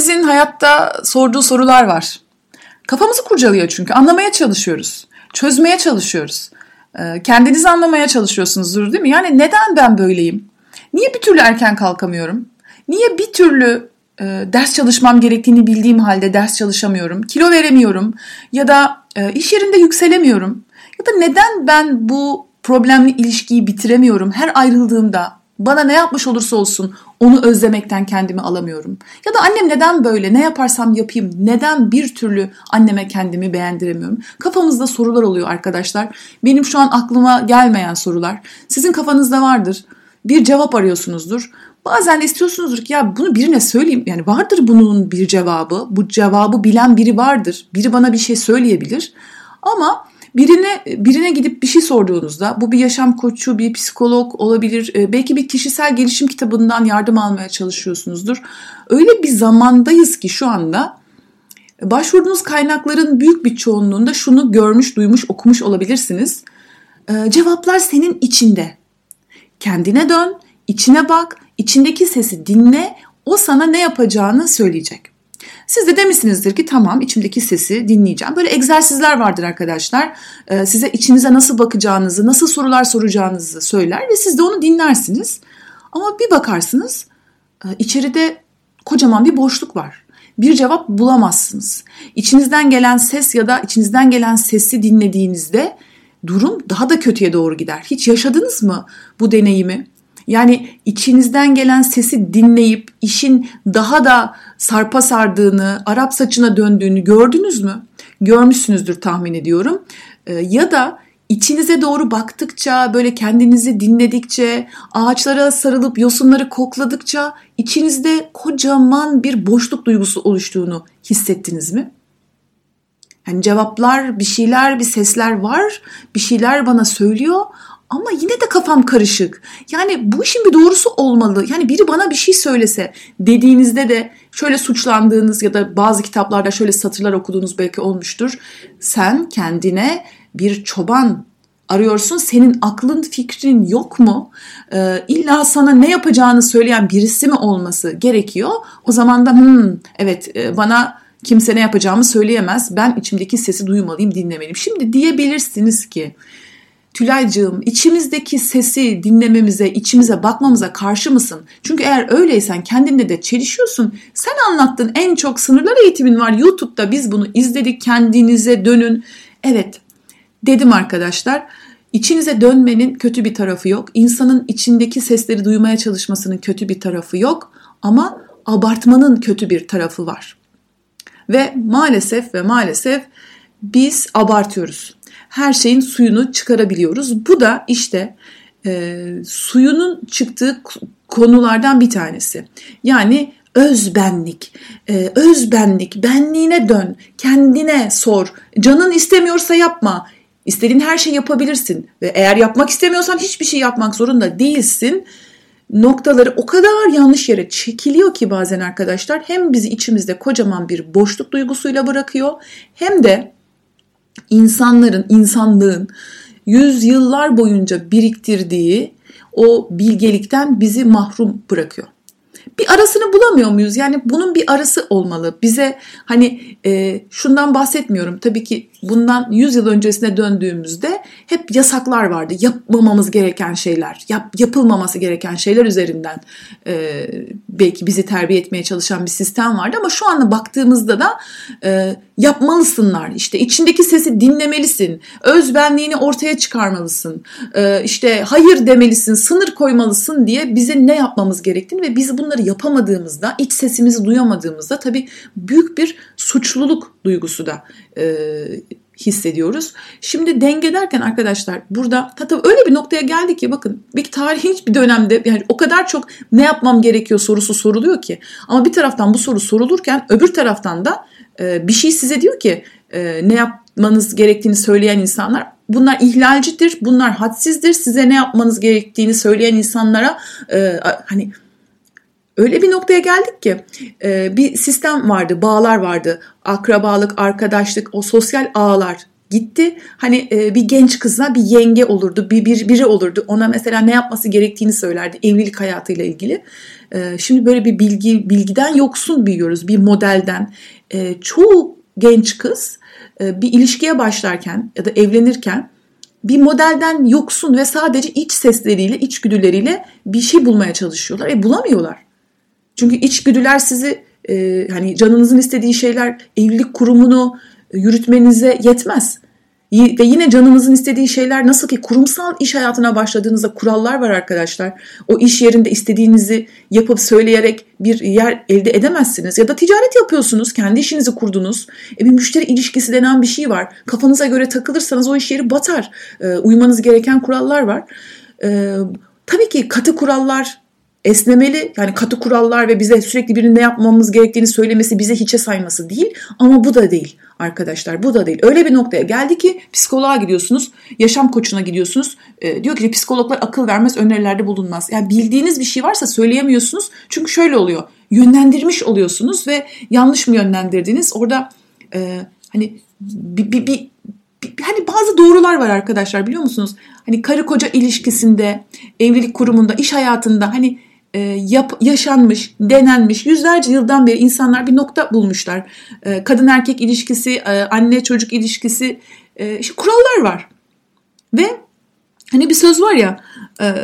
Hepimizin hayatta sorduğu sorular var. Kafamızı kurcalıyor çünkü anlamaya çalışıyoruz. Çözmeye çalışıyoruz. Ee, kendinizi anlamaya çalışıyorsunuzdur değil mi? Yani neden ben böyleyim? Niye bir türlü erken kalkamıyorum? Niye bir türlü e, ders çalışmam gerektiğini bildiğim halde ders çalışamıyorum? Kilo veremiyorum ya da e, iş yerinde yükselemiyorum? Ya da neden ben bu problemli ilişkiyi bitiremiyorum? Her ayrıldığımda bana ne yapmış olursa olsun onu özlemekten kendimi alamıyorum. Ya da annem neden böyle ne yaparsam yapayım neden bir türlü anneme kendimi beğendiremiyorum. Kafamızda sorular oluyor arkadaşlar. Benim şu an aklıma gelmeyen sorular. Sizin kafanızda vardır. Bir cevap arıyorsunuzdur. Bazen de istiyorsunuzdur ki ya bunu birine söyleyeyim. Yani vardır bunun bir cevabı. Bu cevabı bilen biri vardır. Biri bana bir şey söyleyebilir. Ama Birine birine gidip bir şey sorduğunuzda bu bir yaşam koçu, bir psikolog olabilir. E, belki bir kişisel gelişim kitabından yardım almaya çalışıyorsunuzdur. Öyle bir zamandayız ki şu anda başvurduğunuz kaynakların büyük bir çoğunluğunda şunu görmüş, duymuş, okumuş olabilirsiniz. E, cevaplar senin içinde. Kendine dön, içine bak, içindeki sesi dinle, o sana ne yapacağını söyleyecek. Siz de demişsinizdir ki tamam içimdeki sesi dinleyeceğim. Böyle egzersizler vardır arkadaşlar. Ee, size içinize nasıl bakacağınızı, nasıl sorular soracağınızı söyler ve siz de onu dinlersiniz. Ama bir bakarsınız e, içeride kocaman bir boşluk var. Bir cevap bulamazsınız. İçinizden gelen ses ya da içinizden gelen sesi dinlediğinizde durum daha da kötüye doğru gider. Hiç yaşadınız mı bu deneyimi? Yani içinizden gelen sesi dinleyip işin daha da sarpa sardığını, Arap saçına döndüğünü gördünüz mü? Görmüşsünüzdür tahmin ediyorum. Ee, ya da içinize doğru baktıkça, böyle kendinizi dinledikçe, ağaçlara sarılıp yosunları kokladıkça içinizde kocaman bir boşluk duygusu oluştuğunu hissettiniz mi? Yani cevaplar, bir şeyler, bir sesler var, bir şeyler bana söylüyor ama yine de kafam karışık. Yani bu işin bir doğrusu olmalı. Yani biri bana bir şey söylese dediğinizde de şöyle suçlandığınız ya da bazı kitaplarda şöyle satırlar okuduğunuz belki olmuştur. Sen kendine bir çoban arıyorsun. Senin aklın fikrin yok mu? Ee, illa sana ne yapacağını söyleyen birisi mi olması gerekiyor? O zaman da hmm, evet e, bana kimse ne yapacağımı söyleyemez. Ben içimdeki sesi duymalıyım, dinlemeliyim. Şimdi diyebilirsiniz ki Tülaycığım içimizdeki sesi dinlememize, içimize bakmamıza karşı mısın? Çünkü eğer öyleysen kendinle de çelişiyorsun. Sen anlattın en çok sınırlar eğitimin var YouTube'da biz bunu izledik kendinize dönün. Evet dedim arkadaşlar. İçinize dönmenin kötü bir tarafı yok. İnsanın içindeki sesleri duymaya çalışmasının kötü bir tarafı yok. Ama abartmanın kötü bir tarafı var. Ve maalesef ve maalesef biz abartıyoruz her şeyin suyunu çıkarabiliyoruz. Bu da işte e, suyunun çıktığı konulardan bir tanesi. Yani özbenlik, e, özbenlik, benliğine dön, kendine sor. Canın istemiyorsa yapma. İstediğin her şeyi yapabilirsin ve eğer yapmak istemiyorsan hiçbir şey yapmak zorunda değilsin. Noktaları o kadar yanlış yere çekiliyor ki bazen arkadaşlar hem bizi içimizde kocaman bir boşluk duygusuyla bırakıyor hem de insanların, insanlığın yüzyıllar boyunca biriktirdiği o bilgelikten bizi mahrum bırakıyor bir arasını bulamıyor muyuz? Yani bunun bir arası olmalı. Bize hani e, şundan bahsetmiyorum. Tabii ki bundan 100 yıl öncesine döndüğümüzde hep yasaklar vardı. Yapmamamız gereken şeyler, yap, yapılmaması gereken şeyler üzerinden e, belki bizi terbiye etmeye çalışan bir sistem vardı. Ama şu anda baktığımızda da e, yapmalısınlar. İşte içindeki sesi dinlemelisin. Özbenliğini ortaya çıkarmalısın. E, işte hayır demelisin, sınır koymalısın diye bize ne yapmamız gerektiğini ve biz bunları yapamadığımızda, iç sesimizi duyamadığımızda tabii büyük bir suçluluk duygusu da e, hissediyoruz. Şimdi denge derken arkadaşlar burada tabii öyle bir noktaya geldik ki bakın bir tarihin hiçbir dönemde yani o kadar çok ne yapmam gerekiyor sorusu soruluyor ki ama bir taraftan bu soru sorulurken öbür taraftan da e, bir şey size diyor ki e, ne yapmanız gerektiğini söyleyen insanlar bunlar ihlalcidir, bunlar hadsizdir. Size ne yapmanız gerektiğini söyleyen insanlara e, hani öyle bir noktaya geldik ki e, bir sistem vardı, bağlar vardı. Akrabalık, arkadaşlık, o sosyal ağlar gitti. Hani e, bir genç kızla bir yenge olurdu, bir, bir biri olurdu. Ona mesela ne yapması gerektiğini söylerdi evlilik hayatıyla ilgili. E, şimdi böyle bir bilgi bilgiden yoksun büyüyoruz, bir modelden. E, çoğu genç kız e, bir ilişkiye başlarken ya da evlenirken bir modelden yoksun ve sadece iç sesleriyle, içgüdüleriyle bir şey bulmaya çalışıyorlar. E bulamıyorlar. Çünkü içgüdüler sizi e, hani canınızın istediği şeyler evlilik kurumunu yürütmenize yetmez. Ve yine canınızın istediği şeyler nasıl ki kurumsal iş hayatına başladığınızda kurallar var arkadaşlar. O iş yerinde istediğinizi yapıp söyleyerek bir yer elde edemezsiniz. Ya da ticaret yapıyorsunuz, kendi işinizi kurdunuz. E bir müşteri ilişkisi denen bir şey var. Kafanıza göre takılırsanız o iş yeri batar. E, uymanız gereken kurallar var. E, tabii ki katı kurallar esnemeli yani katı kurallar ve bize sürekli birinin ne yapmamız gerektiğini söylemesi bize hiçe sayması değil ama bu da değil arkadaşlar bu da değil. Öyle bir noktaya geldi ki psikoloğa gidiyorsunuz yaşam koçuna gidiyorsunuz e, diyor ki psikologlar akıl vermez önerilerde bulunmaz. Yani bildiğiniz bir şey varsa söyleyemiyorsunuz çünkü şöyle oluyor yönlendirmiş oluyorsunuz ve yanlış mı yönlendirdiniz orada e, hani bir, bir, bir hani bazı doğrular var arkadaşlar biliyor musunuz? Hani karı koca ilişkisinde, evlilik kurumunda, iş hayatında hani e, yap, yaşanmış, denenmiş yüzlerce yıldan beri insanlar bir nokta bulmuşlar. E, kadın erkek ilişkisi, e, anne çocuk ilişkisi e, işte kurallar var. Ve hani bir söz var ya e,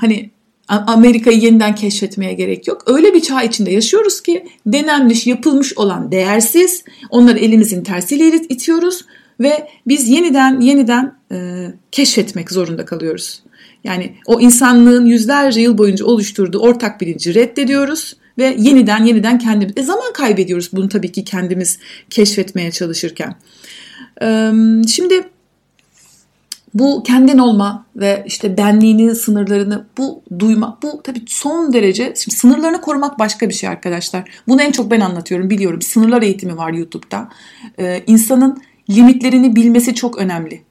hani Amerika'yı yeniden keşfetmeye gerek yok. Öyle bir çağ içinde yaşıyoruz ki denenmiş, yapılmış olan değersiz. Onları elimizin tersiyle itiyoruz ve biz yeniden yeniden e, keşfetmek zorunda kalıyoruz. Yani o insanlığın yüzlerce yıl boyunca oluşturduğu ortak bilinci reddediyoruz ve yeniden yeniden kendimiz e, zaman kaybediyoruz bunu tabii ki kendimiz keşfetmeye çalışırken. Şimdi bu kendin olma ve işte benliğinin sınırlarını bu duyma bu tabii son derece şimdi sınırlarını korumak başka bir şey arkadaşlar. Bunu en çok ben anlatıyorum biliyorum. Sınırlar eğitimi var YouTube'da. Ee, insanın limitlerini bilmesi çok önemli.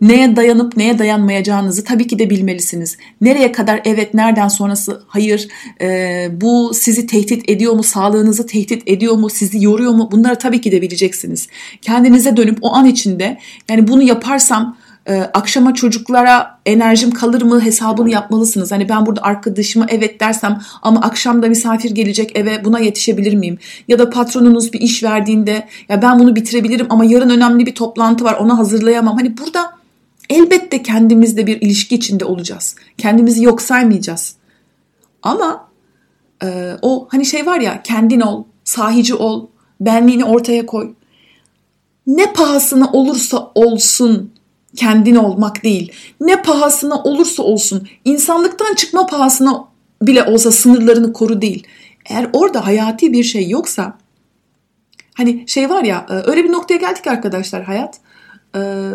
Neye dayanıp neye dayanmayacağınızı tabii ki de bilmelisiniz. Nereye kadar evet, nereden sonrası hayır, e, bu sizi tehdit ediyor mu, sağlığınızı tehdit ediyor mu, sizi yoruyor mu bunları tabii ki de bileceksiniz. Kendinize dönüp o an içinde yani bunu yaparsam e, akşama çocuklara enerjim kalır mı hesabını yapmalısınız. Hani ben burada arkadaşıma evet dersem ama akşam da misafir gelecek eve buna yetişebilir miyim? Ya da patronunuz bir iş verdiğinde ya ben bunu bitirebilirim ama yarın önemli bir toplantı var ona hazırlayamam. Hani burada elbette kendimizle bir ilişki içinde olacağız. Kendimizi yok saymayacağız. Ama e, o hani şey var ya kendin ol, sahici ol, benliğini ortaya koy. Ne pahasına olursa olsun kendin olmak değil. Ne pahasına olursa olsun insanlıktan çıkma pahasına bile olsa sınırlarını koru değil. Eğer orada hayati bir şey yoksa hani şey var ya e, öyle bir noktaya geldik arkadaşlar hayat. Ee,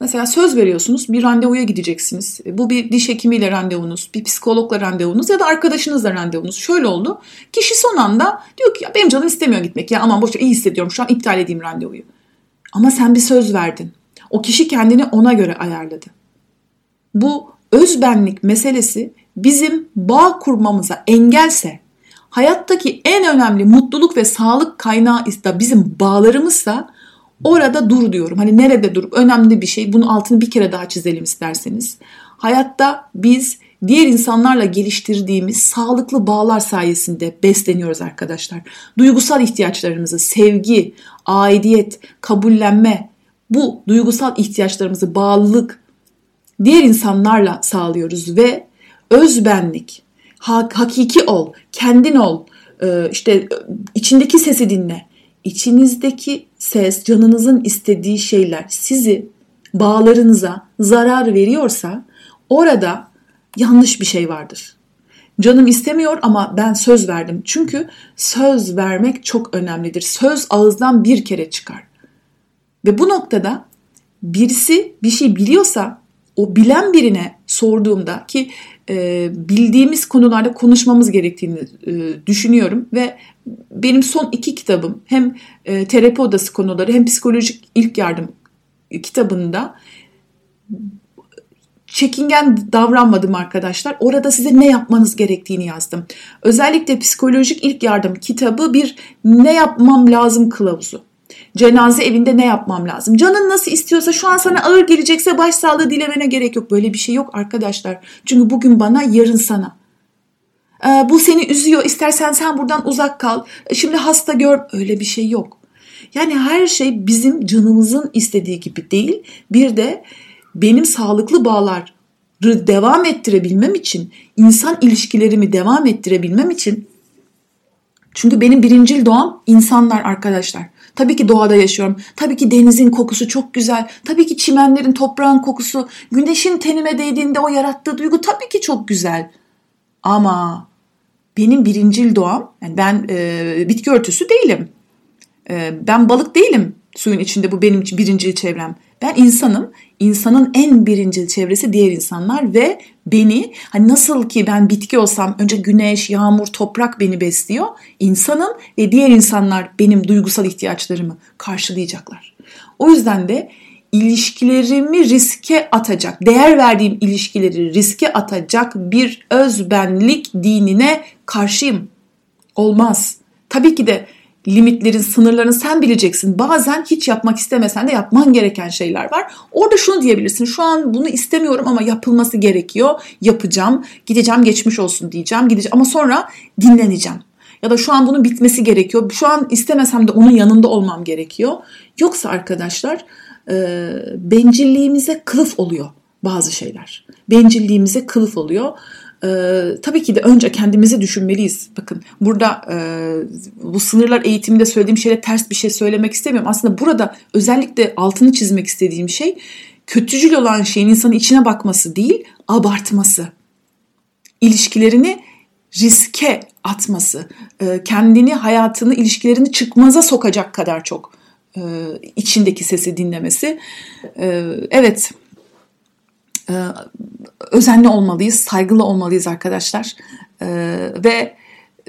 mesela söz veriyorsunuz bir randevuya gideceksiniz. Bu bir diş hekimiyle randevunuz, bir psikologla randevunuz ya da arkadaşınızla randevunuz. Şöyle oldu. Kişi son anda diyor ki ya benim canım istemiyor gitmek ya aman boşver iyi hissediyorum şu an iptal edeyim randevuyu. Ama sen bir söz verdin. O kişi kendini ona göre ayarladı. Bu özbenlik meselesi bizim bağ kurmamıza engelse, hayattaki en önemli mutluluk ve sağlık kaynağı da bizim bağlarımızsa orada dur diyorum. Hani nerede durup önemli bir şey. Bunun altını bir kere daha çizelim isterseniz. Hayatta biz diğer insanlarla geliştirdiğimiz sağlıklı bağlar sayesinde besleniyoruz arkadaşlar. Duygusal ihtiyaçlarımızı, sevgi, aidiyet, kabullenme, bu duygusal ihtiyaçlarımızı bağlılık diğer insanlarla sağlıyoruz ve özbenlik, hakiki ol, kendin ol, e, işte içindeki sesi dinle. İçinizdeki ses, canınızın istediği şeyler sizi bağlarınıza zarar veriyorsa orada yanlış bir şey vardır. Canım istemiyor ama ben söz verdim. Çünkü söz vermek çok önemlidir. Söz ağızdan bir kere çıkar. Ve bu noktada birisi bir şey biliyorsa o bilen birine sorduğumda ki e, bildiğimiz konularda konuşmamız gerektiğini e, düşünüyorum ve benim son iki kitabım hem e, terapi odası konuları hem psikolojik ilk yardım kitabında çekingen davranmadım arkadaşlar. Orada size ne yapmanız gerektiğini yazdım. Özellikle psikolojik ilk yardım kitabı bir ne yapmam lazım kılavuzu. Cenaze evinde ne yapmam lazım? Canın nasıl istiyorsa şu an sana ağır gelecekse başsağlığı dilemene gerek yok. Böyle bir şey yok arkadaşlar. Çünkü bugün bana yarın sana. Ee, bu seni üzüyor istersen sen buradan uzak kal. Şimdi hasta gör öyle bir şey yok. Yani her şey bizim canımızın istediği gibi değil. Bir de benim sağlıklı bağları devam ettirebilmem için, insan ilişkilerimi devam ettirebilmem için çünkü benim birincil doğam insanlar arkadaşlar. Tabii ki doğada yaşıyorum. Tabii ki denizin kokusu çok güzel. Tabii ki çimenlerin, toprağın kokusu, güneşin tenime değdiğinde o yarattığı duygu tabii ki çok güzel. Ama benim birincil doğam, yani ben e, bitki örtüsü değilim. E, ben balık değilim suyun içinde bu benim birincil çevrem. Ben insanım. İnsanın en birincil çevresi diğer insanlar ve beni hani nasıl ki ben bitki olsam önce güneş, yağmur, toprak beni besliyor. İnsanım ve diğer insanlar benim duygusal ihtiyaçlarımı karşılayacaklar. O yüzden de ilişkilerimi riske atacak, değer verdiğim ilişkileri riske atacak bir özbenlik dinine karşıyım. Olmaz. Tabii ki de limitlerin, sınırlarını sen bileceksin. Bazen hiç yapmak istemesen de yapman gereken şeyler var. Orada şunu diyebilirsin. Şu an bunu istemiyorum ama yapılması gerekiyor. Yapacağım. Gideceğim geçmiş olsun diyeceğim. Gideceğim ama sonra dinleneceğim. Ya da şu an bunun bitmesi gerekiyor. Şu an istemesem de onun yanında olmam gerekiyor. Yoksa arkadaşlar e, bencilliğimize kılıf oluyor bazı şeyler. Bencilliğimize kılıf oluyor. Ee, tabii ki de önce kendimizi düşünmeliyiz. Bakın burada e, bu sınırlar eğitiminde söylediğim şeyle ters bir şey söylemek istemiyorum. Aslında burada özellikle altını çizmek istediğim şey kötücül olan şeyin insanın içine bakması değil, abartması. İlişkilerini riske atması, e, kendini, hayatını, ilişkilerini çıkmaza sokacak kadar çok e, içindeki sesi dinlemesi. E, evet, e, özenli olmalıyız, saygılı olmalıyız arkadaşlar. E, ve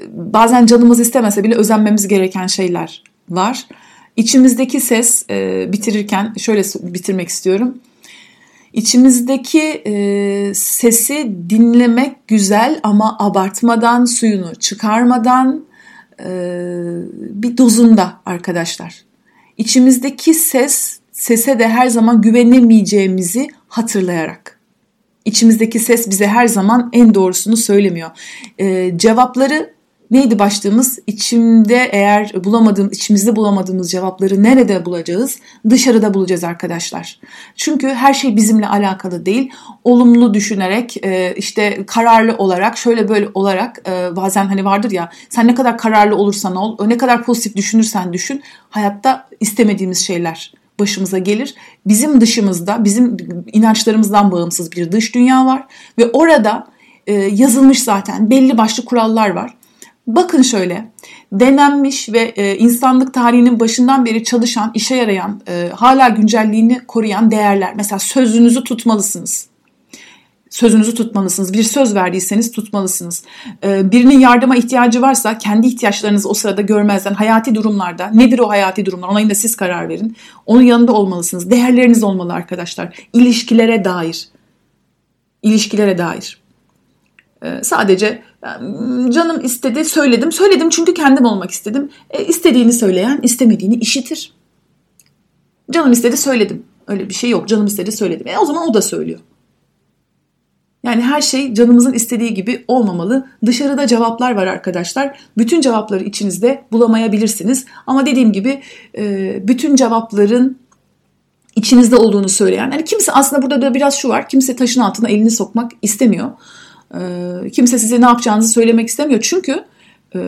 bazen canımız istemese bile özenmemiz gereken şeyler var. İçimizdeki ses e, bitirirken şöyle bitirmek istiyorum. İçimizdeki e, sesi dinlemek güzel ama abartmadan, suyunu çıkarmadan e, bir dozunda arkadaşlar. İçimizdeki ses, sese de her zaman güvenemeyeceğimizi hatırlayarak. İçimizdeki ses bize her zaman en doğrusunu söylemiyor. Ee, cevapları neydi başlığımız? İçimde eğer bulamadığım, içimizde bulamadığımız cevapları nerede bulacağız? Dışarıda bulacağız arkadaşlar. Çünkü her şey bizimle alakalı değil. Olumlu düşünerek, e, işte kararlı olarak, şöyle böyle olarak e, bazen hani vardır ya sen ne kadar kararlı olursan ol, ne kadar pozitif düşünürsen düşün hayatta istemediğimiz şeyler başımıza gelir. Bizim dışımızda, bizim inançlarımızdan bağımsız bir dış dünya var ve orada e, yazılmış zaten belli başlı kurallar var. Bakın şöyle denenmiş ve e, insanlık tarihinin başından beri çalışan, işe yarayan, e, hala güncelliğini koruyan değerler. Mesela sözünüzü tutmalısınız sözünüzü tutmalısınız. Bir söz verdiyseniz tutmalısınız. Ee, birinin yardıma ihtiyacı varsa kendi ihtiyaçlarınızı o sırada görmezden hayati durumlarda nedir o hayati durumlar ona yine siz karar verin. Onun yanında olmalısınız. Değerleriniz olmalı arkadaşlar. İlişkilere dair. İlişkilere dair. Ee, sadece canım istedi söyledim. Söyledim çünkü kendim olmak istedim. E, istediğini söyleyen istemediğini işitir. Canım istedi söyledim. Öyle bir şey yok. Canım istedi söyledim. E, o zaman o da söylüyor. Yani her şey canımızın istediği gibi olmamalı. Dışarıda cevaplar var arkadaşlar. Bütün cevapları içinizde bulamayabilirsiniz. Ama dediğim gibi e, bütün cevapların içinizde olduğunu söyleyen. Yani kimse aslında burada da biraz şu var. Kimse taşın altına elini sokmak istemiyor. E, kimse size ne yapacağınızı söylemek istemiyor. Çünkü e,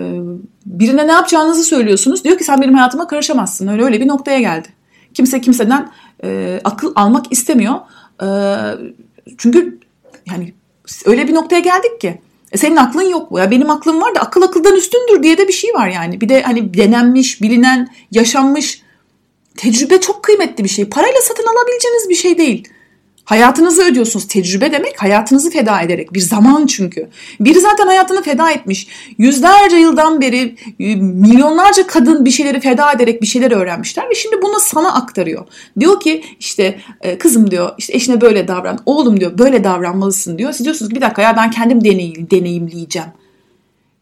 birine ne yapacağınızı söylüyorsunuz. Diyor ki sen benim hayatıma karışamazsın. Öyle öyle bir noktaya geldi. Kimse kimseden akıl almak istemiyor. Çünkü yani öyle bir noktaya geldik ki. E senin aklın yok mu? Ya benim aklım var da akıl akıldan üstündür diye de bir şey var yani. Bir de hani denenmiş, bilinen, yaşanmış tecrübe çok kıymetli bir şey. Parayla satın alabileceğiniz bir şey değil. Hayatınızı ödüyorsunuz. Tecrübe demek hayatınızı feda ederek. Bir zaman çünkü. Biri zaten hayatını feda etmiş. Yüzlerce yıldan beri e, milyonlarca kadın bir şeyleri feda ederek bir şeyler öğrenmişler ve şimdi bunu sana aktarıyor. Diyor ki işte e, kızım diyor işte eşine böyle davran. Oğlum diyor böyle davranmalısın diyor. Siz diyorsunuz bir dakika ya ben kendim deneyim, deneyimleyeceğim.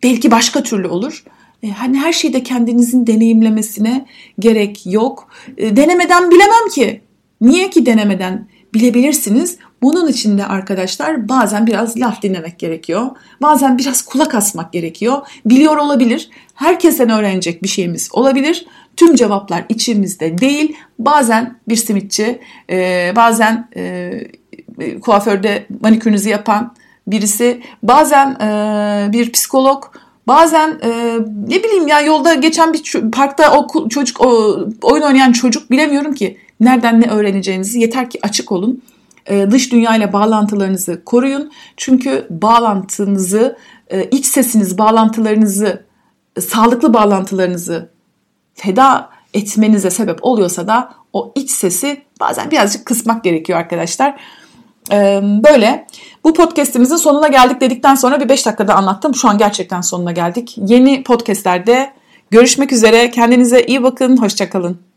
Belki başka türlü olur. E, hani her şeyi de kendinizin deneyimlemesine gerek yok. Denemeden bilemem ki. Niye ki denemeden bilebilirsiniz? Bunun için de arkadaşlar bazen biraz laf dinlemek gerekiyor. Bazen biraz kulak asmak gerekiyor. Biliyor olabilir. Herkesten öğrenecek bir şeyimiz olabilir. Tüm cevaplar içimizde değil. Bazen bir simitçi, e, bazen e, kuaförde manikürünüzü yapan birisi, bazen e, bir psikolog, bazen e, ne bileyim ya yolda geçen bir parkta o çocuk o, oyun oynayan çocuk bilemiyorum ki nereden ne öğreneceğinizi yeter ki açık olun. E, dış dünya ile bağlantılarınızı koruyun. Çünkü bağlantınızı, e, iç sesiniz bağlantılarınızı, e, sağlıklı bağlantılarınızı feda etmenize sebep oluyorsa da o iç sesi bazen birazcık kısmak gerekiyor arkadaşlar. Böyle bu podcastimizin sonuna geldik dedikten sonra bir 5 dakikada anlattım. Şu an gerçekten sonuna geldik. Yeni podcastlerde görüşmek üzere. Kendinize iyi bakın. Hoşçakalın.